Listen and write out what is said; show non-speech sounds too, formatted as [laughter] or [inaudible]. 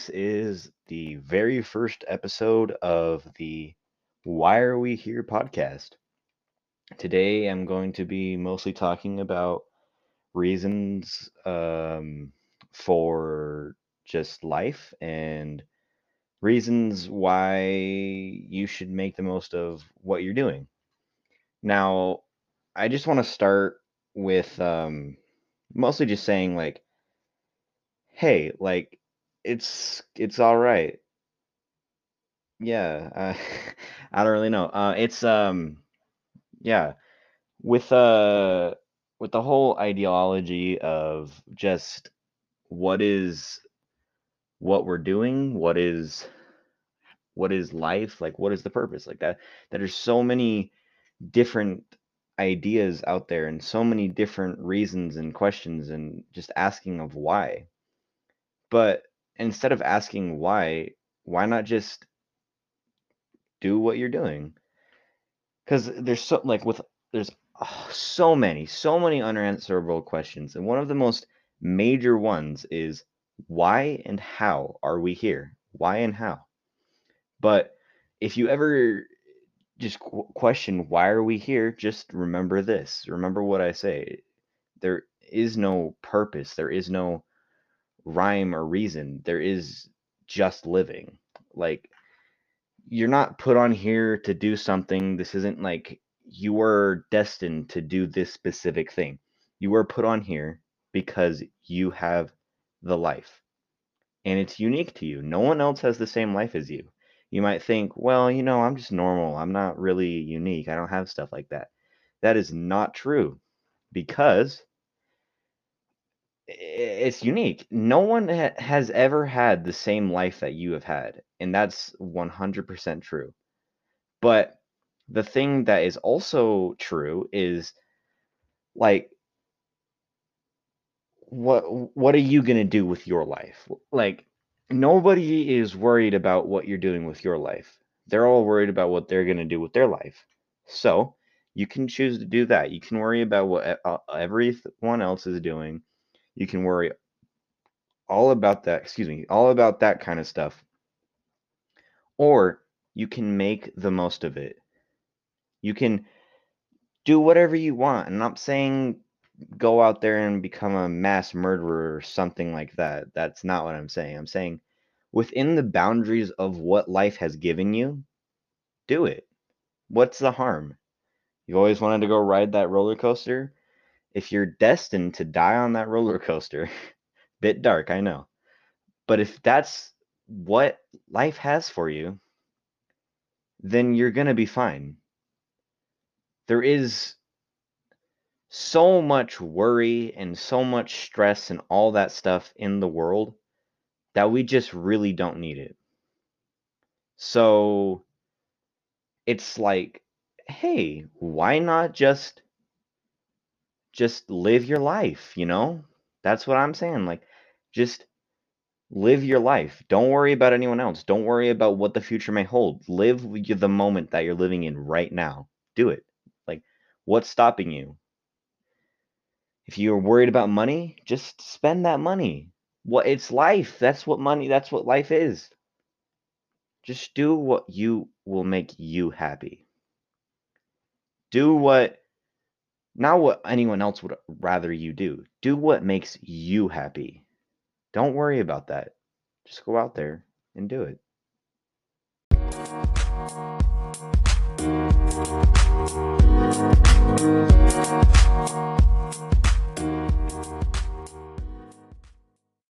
This is the very first episode of the Why Are We Here podcast. Today I'm going to be mostly talking about reasons um, for just life and reasons why you should make the most of what you're doing. Now, I just want to start with um, mostly just saying, like, hey, like, it's it's all right. Yeah, uh, [laughs] I don't really know. Uh, it's um, yeah, with uh, with the whole ideology of just what is what we're doing, what is what is life, like what is the purpose, like that. That there's so many different ideas out there and so many different reasons and questions and just asking of why. But instead of asking why, why not just do what you're doing? Because there's so like with there's oh, so many, so many unanswerable questions, and one of the most major ones is why and how are we here? Why and how? But if you ever just qu- question why are we here, just remember this. Remember what I say. There is no purpose. There is no rhyme or reason. There is just living. Like you're not put on here to do something. This isn't like you were destined to do this specific thing. You were put on here because you have the life and it's unique to you. No one else has the same life as you. You might think, well, you know, I'm just normal. I'm not really unique. I don't have stuff like that. That is not true because it's unique. No one ha- has ever had the same life that you have had, and that's 100% true. But the thing that is also true is like what what are you going to do with your life? Like nobody is worried about what you're doing with your life. They're all worried about what they're going to do with their life. So, you can choose to do that. You can worry about what uh, everyone else is doing. You can worry all about that, excuse me, all about that kind of stuff. Or you can make the most of it. You can do whatever you want. And I'm saying go out there and become a mass murderer or something like that. That's not what I'm saying. I'm saying within the boundaries of what life has given you, do it. What's the harm? You always wanted to go ride that roller coaster? If you're destined to die on that roller coaster, [laughs] bit dark, I know. But if that's what life has for you, then you're going to be fine. There is so much worry and so much stress and all that stuff in the world that we just really don't need it. So it's like, hey, why not just just live your life, you know? That's what I'm saying. Like just live your life. Don't worry about anyone else. Don't worry about what the future may hold. Live the moment that you're living in right now. Do it. Like what's stopping you? If you're worried about money, just spend that money. What it's life. That's what money, that's what life is. Just do what you will make you happy. Do what not what anyone else would rather you do. Do what makes you happy. Don't worry about that. Just go out there and do it.